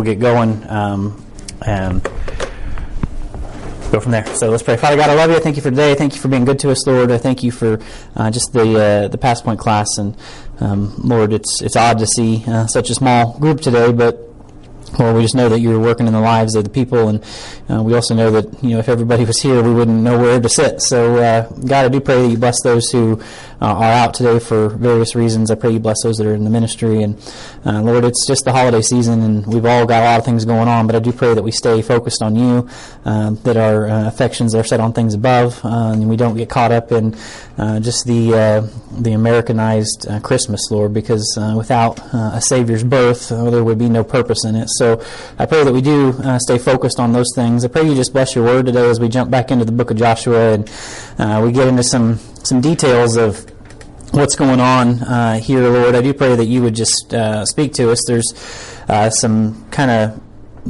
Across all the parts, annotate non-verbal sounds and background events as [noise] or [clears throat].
we'll get going um, and go from there. So let's pray. Father God, I love you. I thank you for today. Thank you for being good to us, Lord. I thank you for uh, just the uh, the Passport class. And um, Lord, it's it's odd to see uh, such a small group today, but Lord, we just know that you're working in the lives of the people, and uh, we also know that you know if everybody was here, we wouldn't know where to sit. So, uh, God, I do pray that you bless those who uh, are out today for various reasons. I pray you bless those that are in the ministry, and uh, Lord, it's just the holiday season, and we've all got a lot of things going on. But I do pray that we stay focused on you, um, that our uh, affections are set on things above, uh, and we don't get caught up in just the the Americanized Christmas, Lord, because without a Savior's birth, there would be no purpose in it. So I pray that we do uh, stay focused on those things. I pray you just bless your word today as we jump back into the book of Joshua and uh, we get into some, some details of what's going on uh, here, Lord. I do pray that you would just uh, speak to us. There's uh, some kind of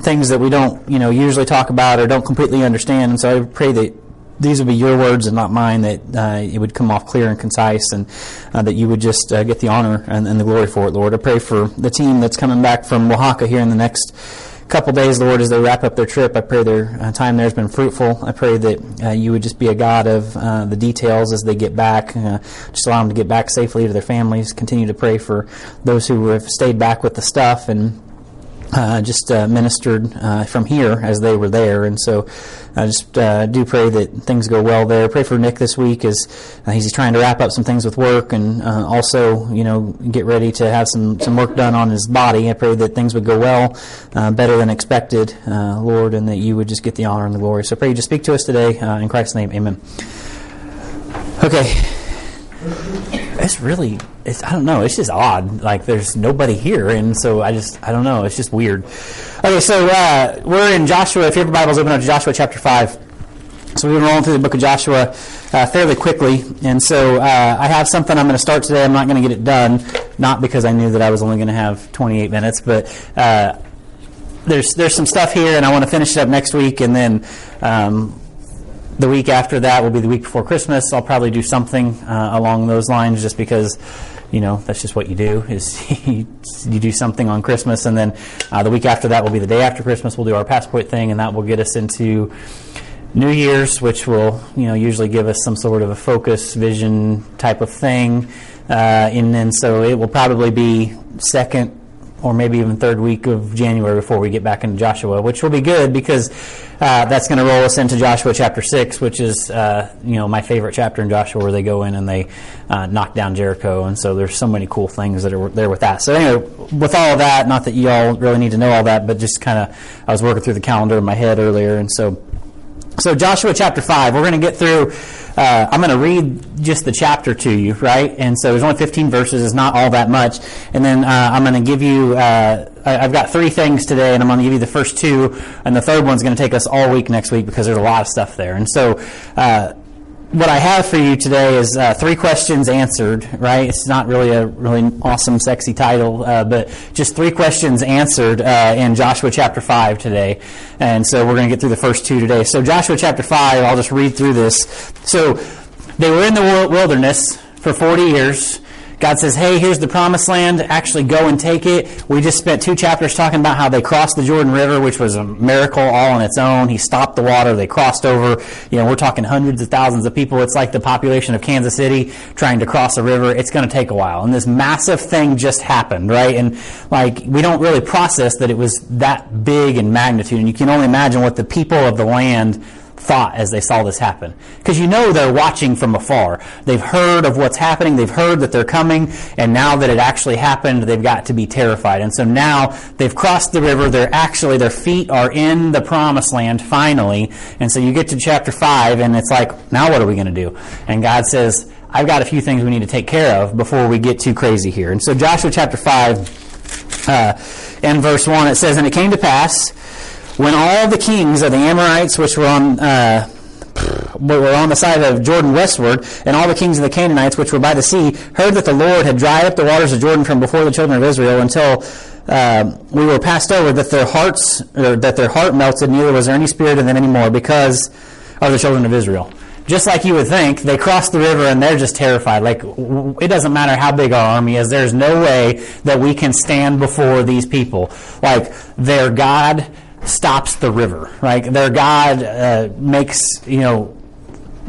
things that we don't, you know, usually talk about or don't completely understand, and so I pray that these would be your words and not mine, that uh, it would come off clear and concise, and uh, that you would just uh, get the honor and, and, the glory for it, Lord. I pray for the team that's coming back from Oaxaca here in the next couple days, Lord, as they wrap up their trip. I pray their uh, time there has been fruitful. I pray that uh, you would just be a God of uh, the details as they get back. just allow them to get back safely to their families. Continue to pray for those who have stayed back with the stuff and uh, just uh, ministered uh, from here as they were there, and so I just uh, do pray that things go well there. Pray for Nick this week as uh, he's trying to wrap up some things with work, and uh, also you know get ready to have some some work done on his body. I pray that things would go well, better than expected, Lord, and that you would just get the honor and the glory. So pray you just speak to us today in Christ's name, Amen. Okay it's really it's I don't know it's just odd like there's nobody here and so I just I don't know it's just weird. Okay, so uh, we're in Joshua. If you have your Bibles, open up to Joshua chapter five. So we've been rolling through the book of Joshua uh, fairly quickly, and so uh, I have something I'm going to start today. I'm not going to get it done, not because I knew that I was only going to have 28 minutes, but uh, there's there's some stuff here, and I want to finish it up next week, and then um, the week after that will be the week before Christmas. I'll probably do something uh, along those lines, just because you know that's just what you do is [laughs] you, do something on Christmas, and then uh, the week after that will be the day after Christmas. We'll do our passport thing, and that will get us into New Year's, which will you know usually give us some sort of a focus, vision type of thing, uh, and then so it will probably be second or maybe even third week of January before we get back into Joshua, which will be good because uh, that's going to roll us into Joshua chapter six, which is uh, you know my favorite chapter in Joshua, where they go in and they uh, knock down Jericho, and so there's so many cool things that are there with that. So anyway, with all of that, not that you all really need to know all that, but just kind of I was working through the calendar in my head earlier, and so so Joshua chapter five, we're going to get through uh, I'm going to read just the chapter to you, right? And so there's only 15 verses, it's not all that much. And then uh, I'm going to give you, uh, I've got three things today, and I'm going to give you the first two, and the third one's going to take us all week next week because there's a lot of stuff there. And so uh, what I have for you today is uh, three questions answered. Right? It's not really a really awesome, sexy title, uh, but just three questions answered uh, in Joshua chapter five today. And so we're going to get through the first two today. So Joshua chapter five, I'll just read through this. So they were in the wilderness for forty years. God says, hey, here's the promised land. Actually, go and take it. We just spent two chapters talking about how they crossed the Jordan River, which was a miracle all on its own. He stopped the water. They crossed over. You know, we're talking hundreds of thousands of people. It's like the population of Kansas City trying to cross a river. It's going to take a while. And this massive thing just happened, right? And like, we don't really process that it was that big in magnitude. And you can only imagine what the people of the land thought as they saw this happen. Because you know they're watching from afar. They've heard of what's happening, they've heard that they're coming, and now that it actually happened, they've got to be terrified. And so now they've crossed the river, they're actually, their feet are in the promised land finally. And so you get to chapter 5, and it's like, now what are we going to do? And God says, I've got a few things we need to take care of before we get too crazy here. And so Joshua chapter 5, uh, in verse 1, it says, And it came to pass when all the kings of the Amorites, which were on uh, were on the side of Jordan westward, and all the kings of the Canaanites, which were by the sea, heard that the Lord had dried up the waters of Jordan from before the children of Israel until uh, we were passed over, that their hearts, or that their heart melted, neither was there any spirit in them anymore because of the children of Israel. just like you would think, they cross the river and they're just terrified. Like, it doesn't matter how big our army is, there's no way that we can stand before these people. Like, their God stops the river, right? Their God uh, makes, you know,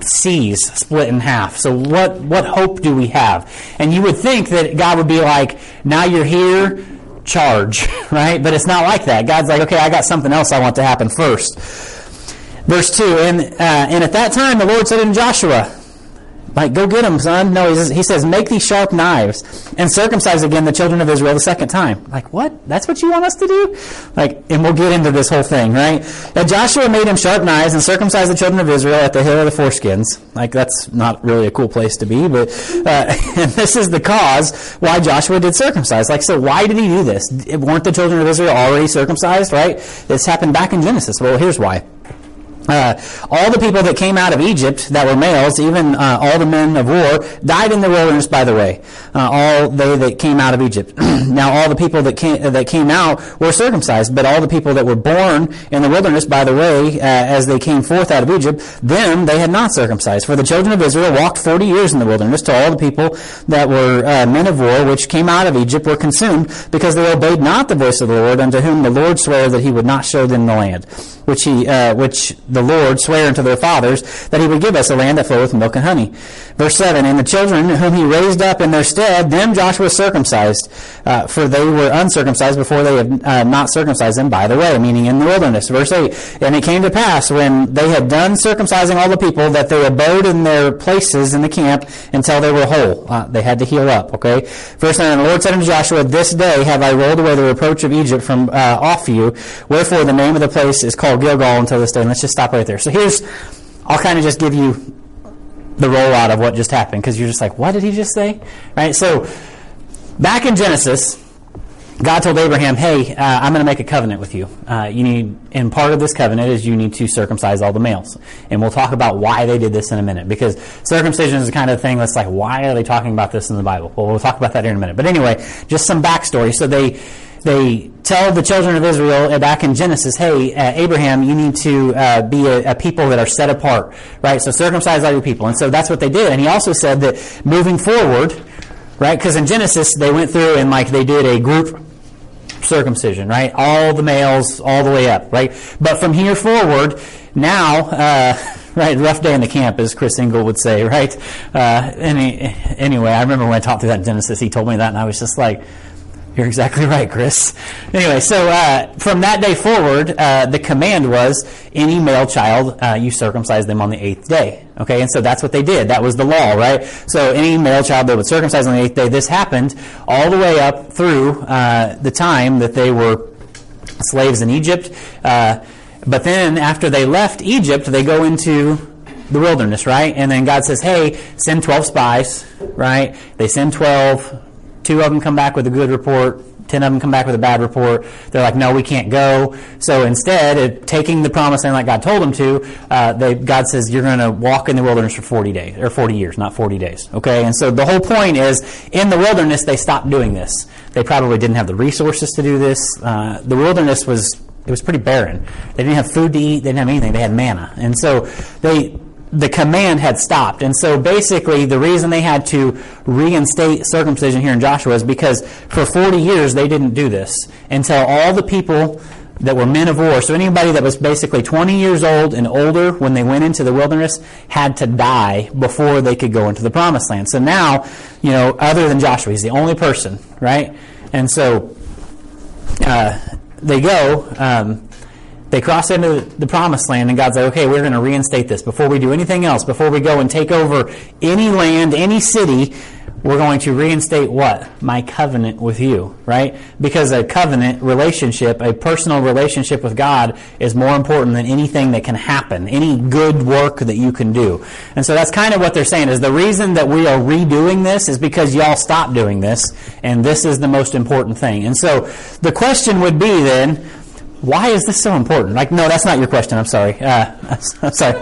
seas split in half. So what, what hope do we have? And you would think that God would be like, now you're here, charge, [laughs] right? But it's not like that. God's like, okay, I got something else I want to happen first. Verse 2, and, uh, and at that time the Lord said to Joshua, like, go get them, son. No, he says, he says, make these sharp knives and circumcise again the children of Israel the second time. Like, what? That's what you want us to do? Like, and we'll get into this whole thing, right? And Joshua made him sharp knives and circumcised the children of Israel at the hill of the foreskins. Like, that's not really a cool place to be, but, uh, [laughs] and this is the cause why Joshua did circumcise. Like, so why did he do this? Weren't the children of Israel already circumcised, right? This happened back in Genesis. Well, here's why. Uh, all the people that came out of Egypt that were males, even uh, all the men of war, died in the wilderness. By the way, uh, all they that came out of Egypt. [clears throat] now, all the people that came that came out were circumcised, but all the people that were born in the wilderness, by the way, uh, as they came forth out of Egypt, them they had not circumcised. For the children of Israel walked forty years in the wilderness, till all the people that were uh, men of war, which came out of Egypt, were consumed, because they obeyed not the voice of the Lord, unto whom the Lord sware that He would not show them the land, which He uh, which the Lord sware unto their fathers that he would give us a land that floweth milk and honey. Verse 7, And the children whom he raised up in their stead, them Joshua circumcised, uh, for they were uncircumcised before they had uh, not circumcised them by the way, meaning in the wilderness. Verse 8, And it came to pass when they had done circumcising all the people that they abode in their places in the camp until they were whole. Uh, they had to heal up, okay? Verse 9, And the Lord said unto Joshua, This day have I rolled away the reproach of Egypt from uh, off you, wherefore the name of the place is called Gilgal until this day. And let's just stop right there. So here's, I'll kind of just give you the rollout of what just happened because you're just like, what did he just say? Right? So back in Genesis, God told Abraham, "Hey, uh, I'm going to make a covenant with you. Uh, you need, and part of this covenant is you need to circumcise all the males." And we'll talk about why they did this in a minute, because circumcision is the kind of thing that's like, why are they talking about this in the Bible? Well, we'll talk about that here in a minute. But anyway, just some backstory. So they they tell the children of Israel uh, back in Genesis, hey, uh, Abraham, you need to uh, be a, a, people that are set apart, right? So circumcise all your people. And so that's what they did. And he also said that moving forward, right? Because in Genesis, they went through and like they did a group circumcision, right? All the males, all the way up, right? But from here forward, now, uh, [laughs] right, rough day in the camp, as Chris Engel would say, right? Uh, any, anyway, I remember when I talked through that Genesis, he told me that, and I was just like, you're exactly right, Chris. Anyway, so uh, from that day forward, uh, the command was any male child, uh, you circumcise them on the eighth day. Okay, and so that's what they did. That was the law, right? So any male child that would circumcise on the eighth day, this happened all the way up through uh, the time that they were slaves in Egypt. Uh, but then after they left Egypt, they go into the wilderness, right? And then God says, hey, send 12 spies, right? They send 12 Two of them come back with a good report. Ten of them come back with a bad report. They're like, no, we can't go. So instead, of taking the promise and like God told them to, uh, they, God says you're going to walk in the wilderness for 40 days or 40 years, not 40 days. Okay, and so the whole point is, in the wilderness, they stopped doing this. They probably didn't have the resources to do this. Uh, the wilderness was it was pretty barren. They didn't have food to eat. They didn't have anything. They had manna, and so they the command had stopped. And so basically, the reason they had to reinstate circumcision here in Joshua is because for 40 years they didn't do this until all the people that were men of war, so anybody that was basically 20 years old and older when they went into the wilderness, had to die before they could go into the promised land. So now, you know, other than Joshua, he's the only person, right? And so uh, they go. Um, they cross into the promised land, and God's like, okay, we're going to reinstate this. Before we do anything else, before we go and take over any land, any city, we're going to reinstate what? My covenant with you, right? Because a covenant relationship, a personal relationship with God, is more important than anything that can happen, any good work that you can do. And so that's kind of what they're saying is the reason that we are redoing this is because y'all stopped doing this, and this is the most important thing. And so the question would be then, why is this so important? Like, no, that's not your question. I'm sorry. Uh, [laughs] I'm sorry.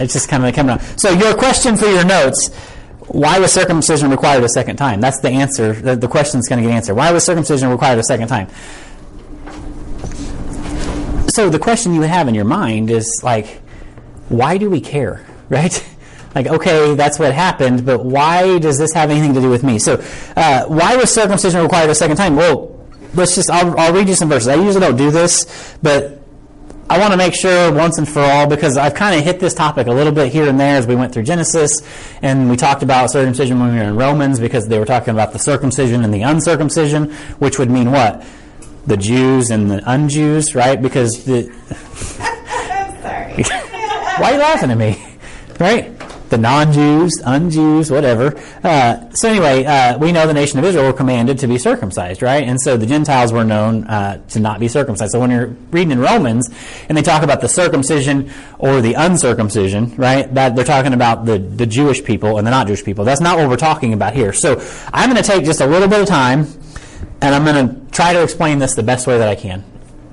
It's just kind of coming up. So, your question for your notes why was circumcision required a second time? That's the answer. The, the question is going to get answered. Why was circumcision required a second time? So, the question you have in your mind is like, why do we care? [laughs] right? Like, okay, that's what happened, but why does this have anything to do with me? So, uh, why was circumcision required a second time? Well, let's just, I'll, I'll read you some verses. I usually don't do this, but I want to make sure once and for all because I've kind of hit this topic a little bit here and there as we went through Genesis and we talked about circumcision when we were in Romans because they were talking about the circumcision and the uncircumcision, which would mean what? The Jews and the unjews, right? Because the. [laughs] I'm sorry. [laughs] Why are you laughing at me? Right? The non-Jews, un-Jews, whatever. Uh, so anyway, uh, we know the nation of Israel were commanded to be circumcised, right? And so the Gentiles were known uh, to not be circumcised. So when you're reading in Romans and they talk about the circumcision or the uncircumcision, right? That they're talking about the, the Jewish people and the not Jewish people. That's not what we're talking about here. So I'm going to take just a little bit of time and I'm going to try to explain this the best way that I can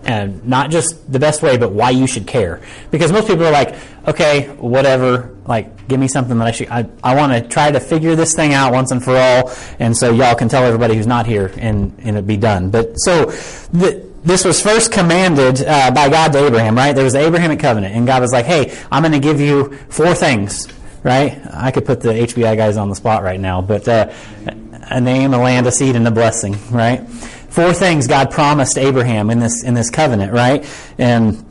and not just the best way, but why you should care. Because most people are like, okay, whatever, like, give me something that I should, I, I want to try to figure this thing out once and for all, and so y'all can tell everybody who's not here and, and it be done. But so, the, this was first commanded uh, by God to Abraham, right? There was the Abrahamic covenant, and God was like, hey, I'm going to give you four things, right? I could put the HBI guys on the spot right now, but uh, a name, a land, a seed, and a blessing, right? Four things God promised Abraham in this in this covenant, right? And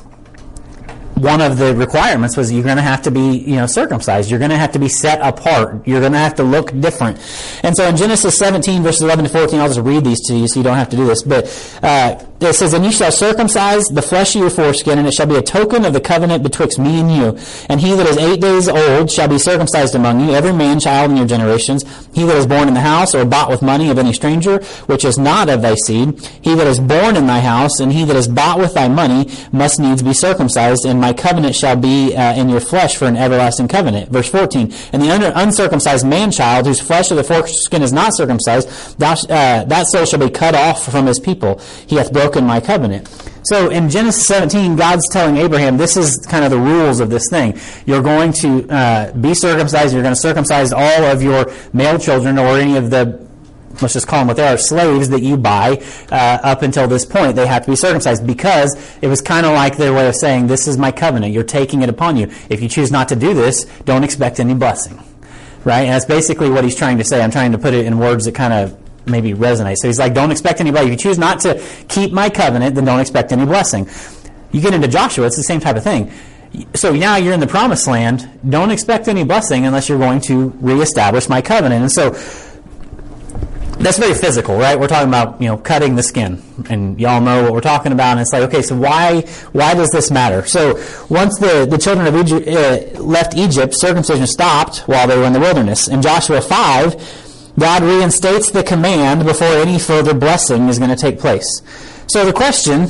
one of the requirements was you're going to have to be, you know, circumcised. You're going to have to be set apart. You're going to have to look different. And so in Genesis 17, verses 11 to 14, I'll just read these to you so you don't have to do this. But uh, it says, And ye shall circumcise the flesh of your foreskin, and it shall be a token of the covenant betwixt me and you. And he that is eight days old shall be circumcised among you, every man child in your generations. He that is born in the house or bought with money of any stranger, which is not of thy seed, he that is born in thy house, and he that is bought with thy money, must needs be circumcised, and my covenant shall be uh, in your flesh for an everlasting covenant. Verse 14. And the uncircumcised man child, whose flesh of the foreskin is not circumcised, thou, uh, that soul shall be cut off from his people. He hath broken my covenant. So in Genesis 17, God's telling Abraham, this is kind of the rules of this thing. You're going to uh, be circumcised. You're going to circumcise all of your male children or any of the let's just call them what they are, slaves that you buy uh, up until this point. They have to be circumcised because it was kind of like their way of saying, this is my covenant. You're taking it upon you. If you choose not to do this, don't expect any blessing. Right? And that's basically what he's trying to say. I'm trying to put it in words that kind of maybe resonate. So he's like, don't expect anybody. If you choose not to keep my covenant, then don't expect any blessing. You get into Joshua, it's the same type of thing. So now you're in the promised land. Don't expect any blessing unless you're going to reestablish my covenant. And so that's very physical, right? We're talking about you know cutting the skin, and y'all know what we're talking about. And it's like, okay, so why why does this matter? So once the, the children of Egypt uh, left Egypt, circumcision stopped while they were in the wilderness. In Joshua five, God reinstates the command before any further blessing is going to take place. So the question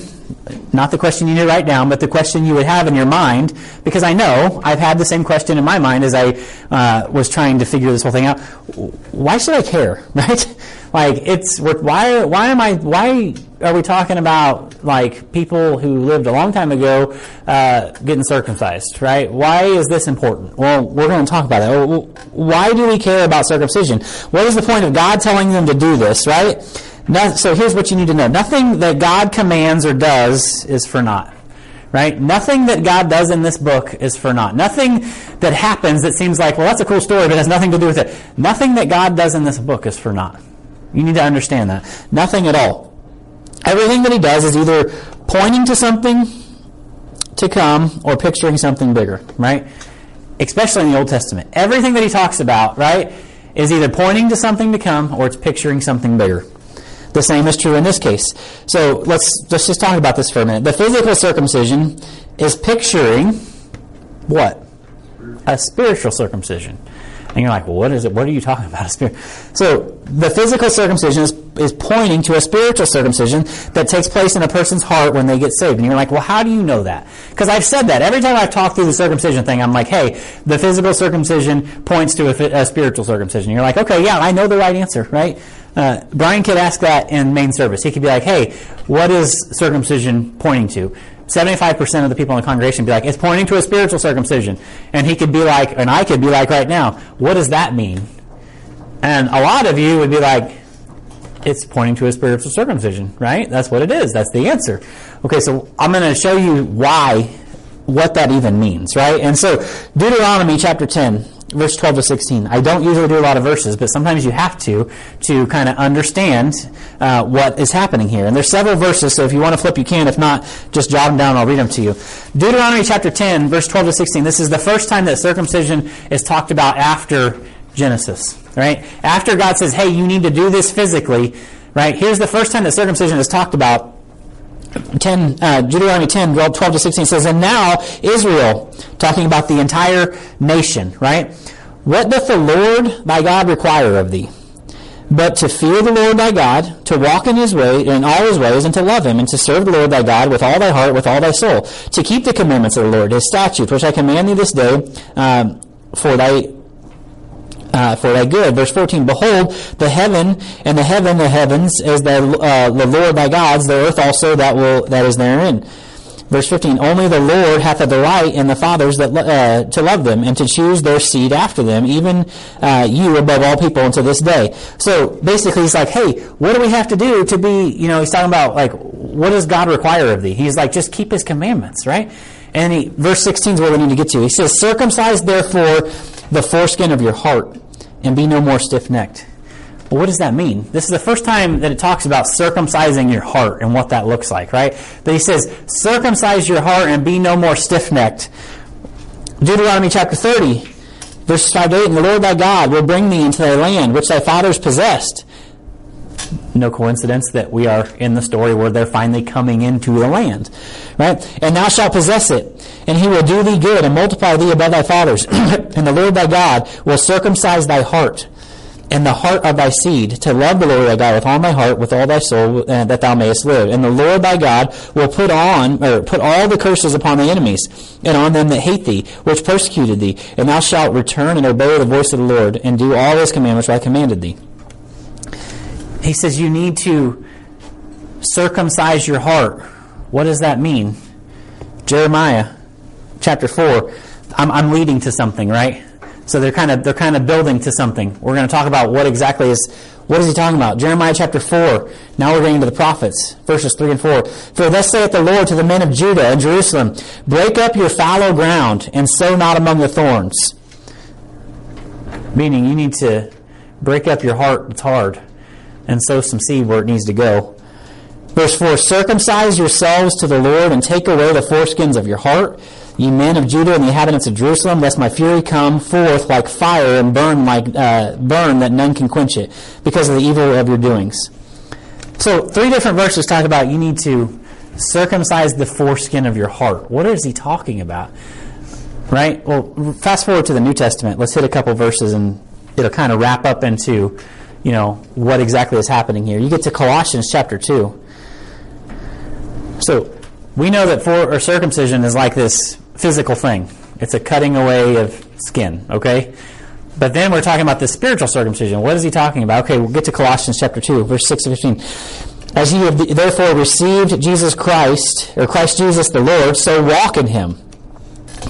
not the question you need to write down, but the question you would have in your mind, because I know I've had the same question in my mind as I uh, was trying to figure this whole thing out. Why should I care, [laughs] right? Like it's why why am I why are we talking about like people who lived a long time ago uh, getting circumcised, right? Why is this important? Well, we're going to talk about that. Why do we care about circumcision? What is the point of God telling them to do this, right? No, so here's what you need to know. Nothing that God commands or does is for naught. Right? Nothing that God does in this book is for naught. Nothing that happens that seems like, well, that's a cool story, but has nothing to do with it. Nothing that God does in this book is for naught. You need to understand that. Nothing at all. Everything that he does is either pointing to something to come or picturing something bigger, right? Especially in the Old Testament. Everything that he talks about, right, is either pointing to something to come or it's picturing something bigger. The same is true in this case. So let's, let's just talk about this for a minute. The physical circumcision is picturing what? A spiritual circumcision. And you're like, well, what is it? What are you talking about? [laughs] A spirit. So the physical circumcision is, is pointing to a spiritual circumcision that takes place in a person's heart when they get saved. And you're like, well, how do you know that? Because I've said that. Every time I've talked through the circumcision thing, I'm like, hey, the physical circumcision points to a, a spiritual circumcision. You're like, okay, yeah, I know the right answer, right? Uh, Brian could ask that in main service. He could be like, hey, what is circumcision pointing to? 75% of the people in the congregation be like, it's pointing to a spiritual circumcision. And he could be like, and I could be like right now, what does that mean? And a lot of you would be like, it's pointing to a spiritual circumcision, right? That's what it is. That's the answer. Okay, so I'm going to show you why what that even means, right? And so Deuteronomy chapter 10, verse 12 to 16. I don't usually do a lot of verses, but sometimes you have to to kind of understand uh, what is happening here. And there's several verses, so if you want to flip, you can. If not, just jot them down. I'll read them to you. Deuteronomy chapter 10, verse 12 to 16. This is the first time that circumcision is talked about after Genesis, right? After God says, "Hey, you need to do this physically," right? Here's the first time that circumcision is talked about 10, uh, Deuteronomy 10, 12 to 16 says, And now Israel, talking about the entire nation, right? What doth the Lord thy God require of thee? But to fear the Lord thy God, to walk in his way, in all his ways, and to love him, and to serve the Lord thy God with all thy heart, with all thy soul, to keep the commandments of the Lord, his statutes, which I command thee this day, um, for thy uh, for thy good. Verse 14, Behold, the heaven and the heaven, the heavens, is the, uh, the Lord thy God's, the earth also that will that is therein. Verse 15, Only the Lord hath a delight in the fathers that uh, to love them, and to choose their seed after them, even uh, you above all people unto this day. So basically, he's like, hey, what do we have to do to be, you know, he's talking about, like, what does God require of thee? He's like, just keep his commandments, right? And he, verse 16 is where we need to get to. He says, Circumcise therefore the foreskin of your heart, and be no more stiff necked. Well, what does that mean? This is the first time that it talks about circumcising your heart and what that looks like, right? But he says, circumcise your heart and be no more stiff necked. Deuteronomy chapter 30, verses 5 to 8, And the Lord thy God will bring thee into thy land, which thy fathers possessed. No coincidence that we are in the story where they're finally coming into the land. Right? And thou shalt possess it, and he will do thee good and multiply thee above thy fathers. [clears throat] and the Lord thy God will circumcise thy heart and the heart of thy seed to love the Lord thy God with all thy heart, with all thy soul, uh, that thou mayest live. And the Lord thy God will put on, or put all the curses upon thy enemies, and on them that hate thee, which persecuted thee. And thou shalt return and obey the voice of the Lord, and do all his commandments which I commanded thee. He says you need to circumcise your heart. What does that mean? Jeremiah chapter 4. I'm, I'm leading to something, right? So they're kind of they're kind of building to something. We're going to talk about what exactly is what is he talking about? Jeremiah chapter 4. Now we're getting to the prophets, verses 3 and 4. For thus saith the Lord to the men of Judah and Jerusalem, Break up your fallow ground, and sow not among the thorns. Meaning you need to break up your heart, it's hard, and sow some seed where it needs to go. Verse 4 Circumcise yourselves to the Lord, and take away the foreskins of your heart ye men of Judah and the inhabitants of Jerusalem, lest my fury come forth like fire and burn like uh, burn that none can quench it, because of the evil of your doings. So three different verses talk about you need to circumcise the foreskin of your heart. What is he talking about? Right? Well, fast forward to the New Testament. Let's hit a couple verses and it'll kind of wrap up into, you know, what exactly is happening here. You get to Colossians chapter 2. So, we know that for or circumcision is like this physical thing. It's a cutting away of skin, okay? But then we're talking about the spiritual circumcision. What is he talking about? Okay, we'll get to Colossians chapter 2, verse 6 to 15. As ye have therefore received Jesus Christ, or Christ Jesus the Lord, so walk in him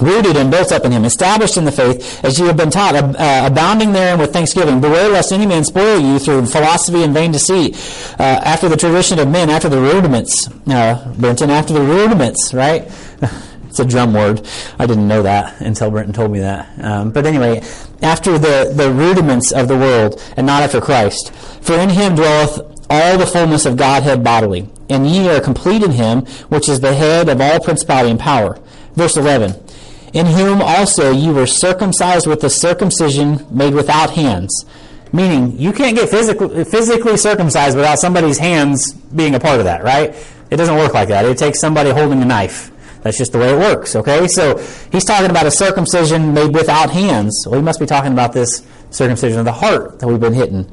rooted and built up in him, established in the faith, as you have been taught, uh, abounding therein with thanksgiving. Beware lest any man spoil you through philosophy and vain deceit, uh, after the tradition of men, after the rudiments. Uh, Brenton, after the rudiments, right? [laughs] it's a drum word. I didn't know that until Brenton told me that. Um, but anyway, after the, the rudiments of the world, and not after Christ. For in him dwelleth all the fullness of Godhead bodily, and ye are complete in him, which is the head of all principality and power. Verse 11 in whom also you were circumcised with the circumcision made without hands. Meaning, you can't get physically, physically circumcised without somebody's hands being a part of that, right? It doesn't work like that. It takes somebody holding a knife. That's just the way it works, okay? So he's talking about a circumcision made without hands. Well, he must be talking about this circumcision of the heart that we've been hitting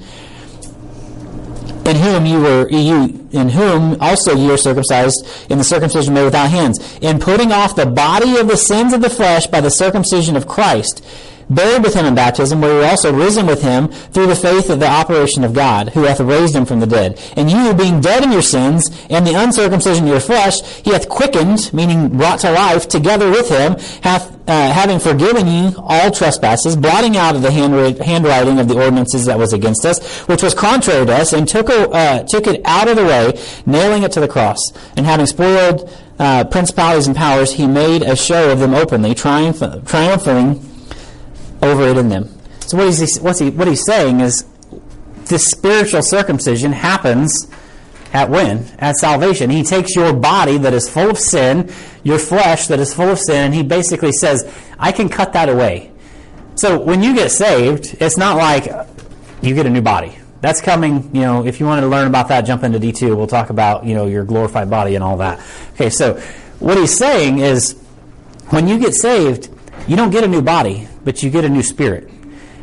in whom you were you in whom also you are circumcised in the circumcision made without hands in putting off the body of the sins of the flesh by the circumcision of Christ buried with him in baptism, where you are also risen with him through the faith of the operation of God, who hath raised him from the dead. And you, being dead in your sins, and the uncircumcision of your flesh, he hath quickened, meaning brought to life, together with him, hath uh, having forgiven you all trespasses, blotting out of the handwriting of the ordinances that was against us, which was contrary to us, and took, uh, took it out of the way, nailing it to the cross, and having spoiled uh, principalities and powers, he made a show of them openly, triumph- triumphing over it in them. So what he's, he, what he's saying is this spiritual circumcision happens at when? At salvation. He takes your body that is full of sin, your flesh that is full of sin, and he basically says, I can cut that away. So when you get saved, it's not like you get a new body. That's coming, you know, if you wanted to learn about that, jump into D2. We'll talk about, you know, your glorified body and all that. Okay, so what he's saying is when you get saved, you don't get a new body, but you get a new spirit.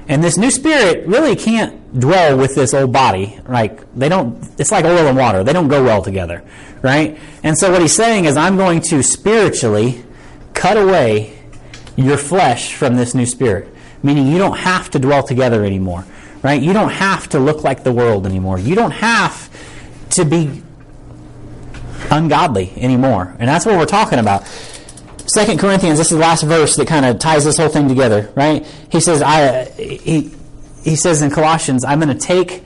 And this new spirit really can't dwell with this old body. Like they don't. It's like oil and water. They don't go well together, right? And so what he's saying is, I'm going to spiritually cut away your flesh from this new spirit, meaning you don't have to dwell together anymore, right? You don't have to look like the world anymore. You don't have to be ungodly anymore, and that's what we're talking about. Second Corinthians, this is the last verse that kind of ties this whole thing together, right? He says, I, he, he says in Colossians, I'm going to take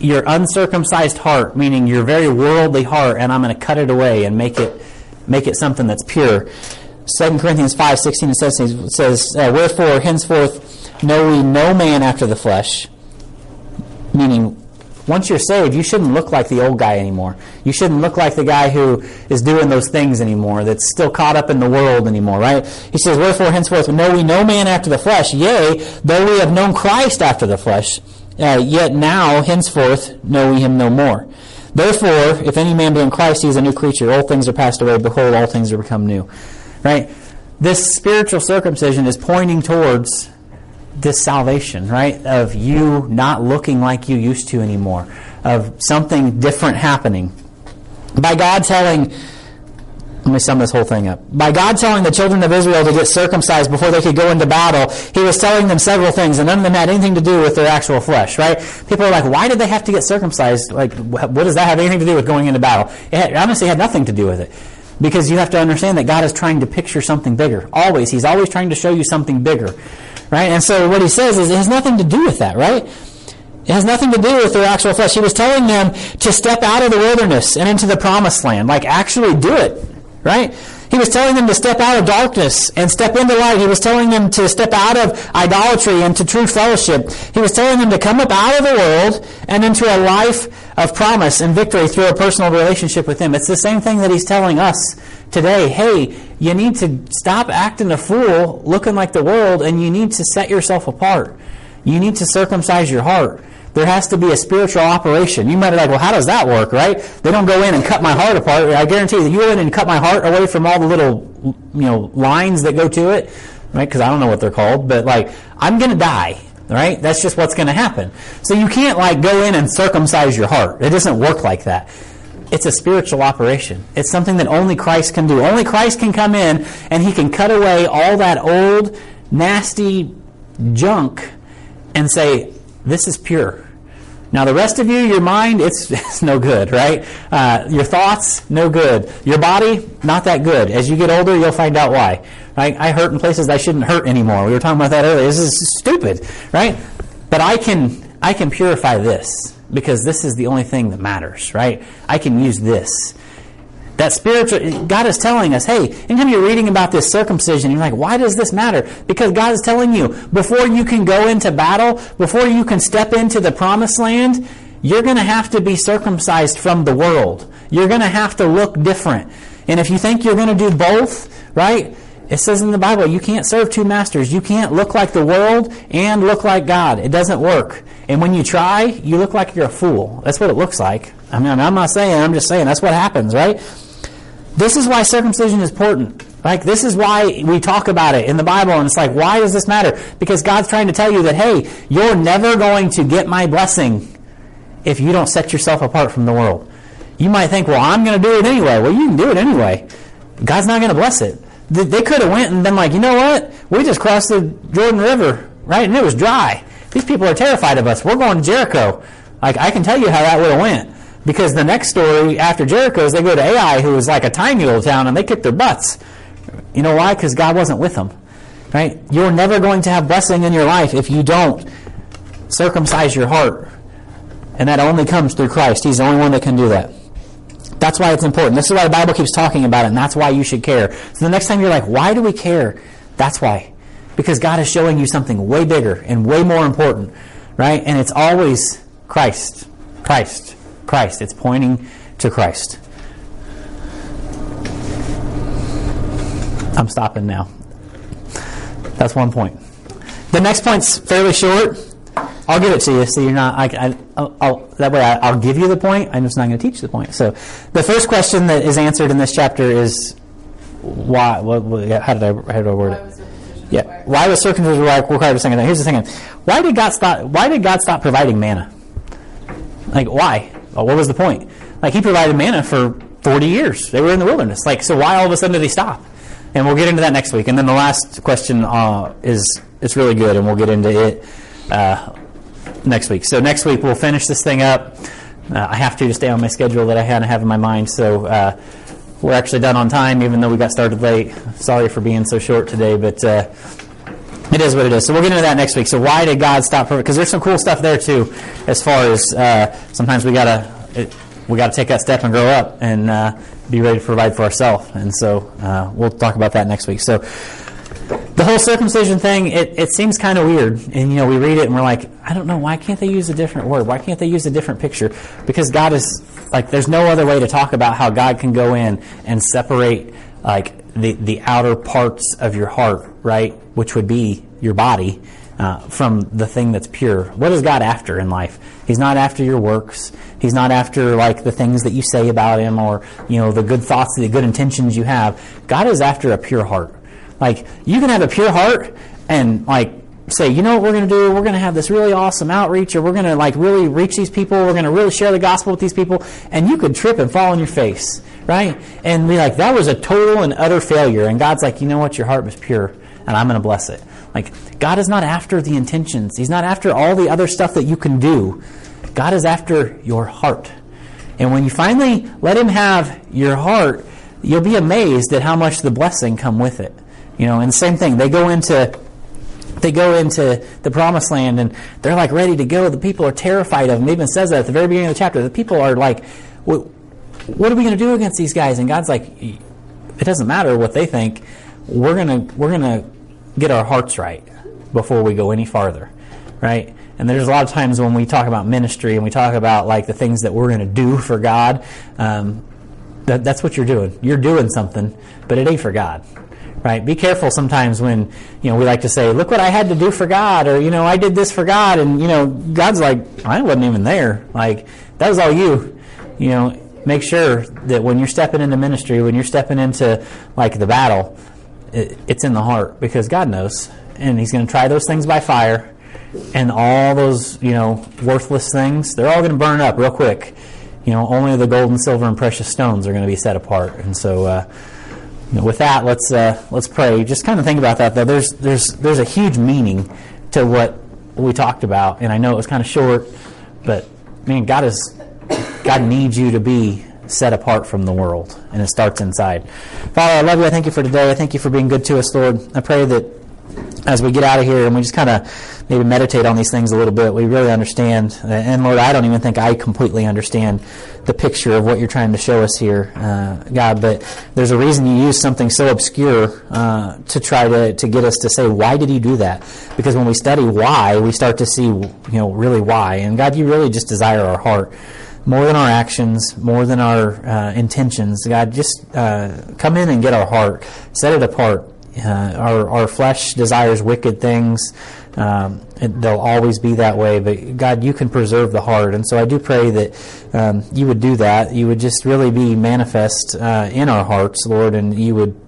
your uncircumcised heart, meaning your very worldly heart, and I'm going to cut it away and make it, make it something that's pure. 2 Corinthians 5, 16 and 17 says, uh, Wherefore, henceforth, know we no man after the flesh, meaning once you're saved, you shouldn't look like the old guy anymore. You shouldn't look like the guy who is doing those things anymore, that's still caught up in the world anymore, right? He says, Wherefore henceforth know we no man after the flesh, yea, though we have known Christ after the flesh, uh, yet now henceforth know we him no more. Therefore, if any man be in Christ, he is a new creature. Old things are passed away. Behold, all things are become new. Right? This spiritual circumcision is pointing towards this salvation, right? Of you not looking like you used to anymore, of something different happening. By God telling, let me sum this whole thing up. By God telling the children of Israel to get circumcised before they could go into battle, He was telling them several things, and none of them had anything to do with their actual flesh, right? People are like, why did they have to get circumcised? Like, what does that have anything to do with going into battle? It honestly had nothing to do with it. Because you have to understand that God is trying to picture something bigger. Always. He's always trying to show you something bigger. Right? And so what he says is it has nothing to do with that, right? It has nothing to do with their actual flesh. He was telling them to step out of the wilderness and into the promised land. Like, actually do it. Right? He was telling them to step out of darkness and step into light. He was telling them to step out of idolatry and to true fellowship. He was telling them to come up out of the world and into a life of promise and victory through a personal relationship with Him. It's the same thing that He's telling us today. Hey, you need to stop acting a fool, looking like the world, and you need to set yourself apart. You need to circumcise your heart. There has to be a spiritual operation. You might be like, well, how does that work, right? They don't go in and cut my heart apart. I guarantee you, you go in and cut my heart away from all the little, you know, lines that go to it, right? Because I don't know what they're called, but like, I'm going to die, right? That's just what's going to happen. So you can't like go in and circumcise your heart. It doesn't work like that. It's a spiritual operation. It's something that only Christ can do. Only Christ can come in and he can cut away all that old, nasty junk and say, this is pure. Now, the rest of you, your mind, it's, [laughs] it's no good, right? Uh, your thoughts, no good. Your body, not that good. As you get older, you'll find out why. Right? I hurt in places I shouldn't hurt anymore. We were talking about that earlier. This is stupid, right? But I can, I can purify this because this is the only thing that matters, right? I can use this. That spiritual, God is telling us, hey, anytime you're reading about this circumcision, you're like, why does this matter? Because God is telling you, before you can go into battle, before you can step into the promised land, you're going to have to be circumcised from the world. You're going to have to look different. And if you think you're going to do both, right? It says in the Bible, you can't serve two masters. You can't look like the world and look like God. It doesn't work. And when you try, you look like you're a fool. That's what it looks like. I mean, I'm not saying, I'm just saying that's what happens, right? This is why circumcision is important. Like, this is why we talk about it in the Bible, and it's like, why does this matter? Because God's trying to tell you that, hey, you're never going to get my blessing if you don't set yourself apart from the world. You might think, well, I'm going to do it anyway. Well, you can do it anyway. God's not going to bless it. They could have went and been like, you know what? We just crossed the Jordan River, right? And it was dry. These people are terrified of us. We're going to Jericho. Like, I can tell you how that would have went. Because the next story after Jericho is they go to Ai, who is like a tiny little town, and they kick their butts. You know why? Because God wasn't with them. Right? You're never going to have blessing in your life if you don't circumcise your heart. And that only comes through Christ. He's the only one that can do that. That's why it's important. This is why the Bible keeps talking about it, and that's why you should care. So the next time you're like, why do we care? That's why. Because God is showing you something way bigger and way more important, right? And it's always Christ. Christ. Christ. It's pointing to Christ. I'm stopping now. That's one point. The next point's fairly short. I'll give it to you, so you're not. I, I, that way, I, will give you the point. I'm just not going to teach the point. So, the first question that is answered in this chapter is why? What, how did I how did I word it? Yeah, why was circumcision required a second time? Here's the thing. Why did God stop? Why did God stop providing manna? Like why? Well, what was the point? Like He provided manna for 40 years. They were in the wilderness. Like so, why all of a sudden did He stop? And we'll get into that next week. And then the last question uh, is it's really good, and we'll get into it uh, next week. So next week we'll finish this thing up. Uh, I have to to stay on my schedule that I had to have in my mind. So uh, we're actually done on time, even though we got started late. Sorry for being so short today, but uh, it is what it is. So we'll get into that next week. So why did God stop? Because there's some cool stuff there too, as far as uh, sometimes we gotta it, we gotta take that step and grow up and uh, be ready to provide for ourselves. And so uh, we'll talk about that next week. So the whole circumcision thing, it, it seems kind of weird. And, you know, we read it and we're like, I don't know, why can't they use a different word? Why can't they use a different picture? Because God is, like, there's no other way to talk about how God can go in and separate, like, the, the outer parts of your heart, right? Which would be your body. Uh, from the thing that's pure. What is God after in life? He's not after your works. He's not after like the things that you say about him or you know the good thoughts, the good intentions you have. God is after a pure heart. Like you can have a pure heart and like say, you know what we're going to do? We're going to have this really awesome outreach, or we're going to like really reach these people. We're going to really share the gospel with these people, and you could trip and fall on your face, right? And be like, that was a total and utter failure. And God's like, you know what? Your heart was pure, and I'm going to bless it. Like God is not after the intentions. He's not after all the other stuff that you can do. God is after your heart. And when you finally let Him have your heart, you'll be amazed at how much the blessing come with it. You know, and same thing. They go into they go into the promised land and they're like ready to go. The people are terrified of them. It even says that at the very beginning of the chapter. The people are like, what, are we going to do against these guys? And God's like, it doesn't matter what they think. We're gonna we're gonna get our hearts right before we go any farther, right? And there's a lot of times when we talk about ministry and we talk about like the things that we're going to do for God. Um, that, that's what you're doing. You're doing something, but it ain't for God right? Be careful sometimes when, you know, we like to say, look what I had to do for God, or, you know, I did this for God, and, you know, God's like, I wasn't even there. Like, that was all you. You know, make sure that when you're stepping into ministry, when you're stepping into, like, the battle, it, it's in the heart, because God knows. And He's going to try those things by fire, and all those, you know, worthless things, they're all going to burn up real quick. You know, only the gold and silver and precious stones are going to be set apart. And so, uh, with that, let's uh, let's pray. Just kind of think about that. Though there's there's there's a huge meaning to what we talked about, and I know it was kind of short, but man, God is God needs you to be set apart from the world, and it starts inside. Father, I love you. I thank you for today. I thank you for being good to us, Lord. I pray that as we get out of here and we just kind of maybe meditate on these things a little bit, we really understand. And Lord, I don't even think I completely understand the picture of what you're trying to show us here, uh, God. But there's a reason you use something so obscure uh, to try to, to get us to say, why did he do that? Because when we study why, we start to see, you know, really why. And God, you really just desire our heart more than our actions, more than our uh, intentions. God, just uh, come in and get our heart, set it apart, uh, our, our flesh desires wicked things. Um, they'll always be that way, but God, you can preserve the heart. And so I do pray that um, you would do that. You would just really be manifest uh, in our hearts, Lord, and you would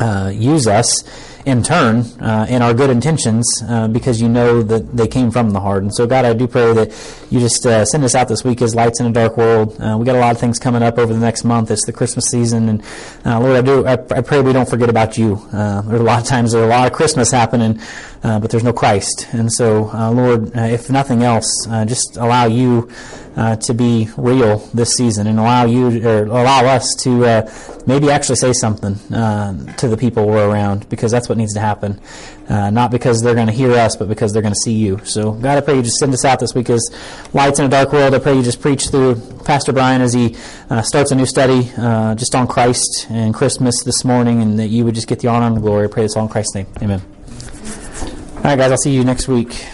uh, use us in turn uh, in our good intentions uh, because you know that they came from the heart. And so, God, I do pray that you just uh, send us out this week as lights in a dark world. Uh, we got a lot of things coming up over the next month. It's the Christmas season, and uh, Lord, I do I, I, pray we don't forget about you. Uh, there's a lot of times there's a lot of Christmas happening, but there's no Christ. And so, Lord, if nothing else, just allow you uh, to be real this season and allow you or allow us to uh, maybe actually say something uh, to the people we're around because that's what needs to happen. Uh, not because they're going to hear us, but because they're going to see you. So, God, I pray you just send us out this week as lights in a dark world. I pray you just preach through Pastor Brian as he uh, starts a new study just on Christ and Christmas this morning, and that you would just get the honor and the glory. I pray this all in Christ's name. Amen. All right, guys, I'll see you next week.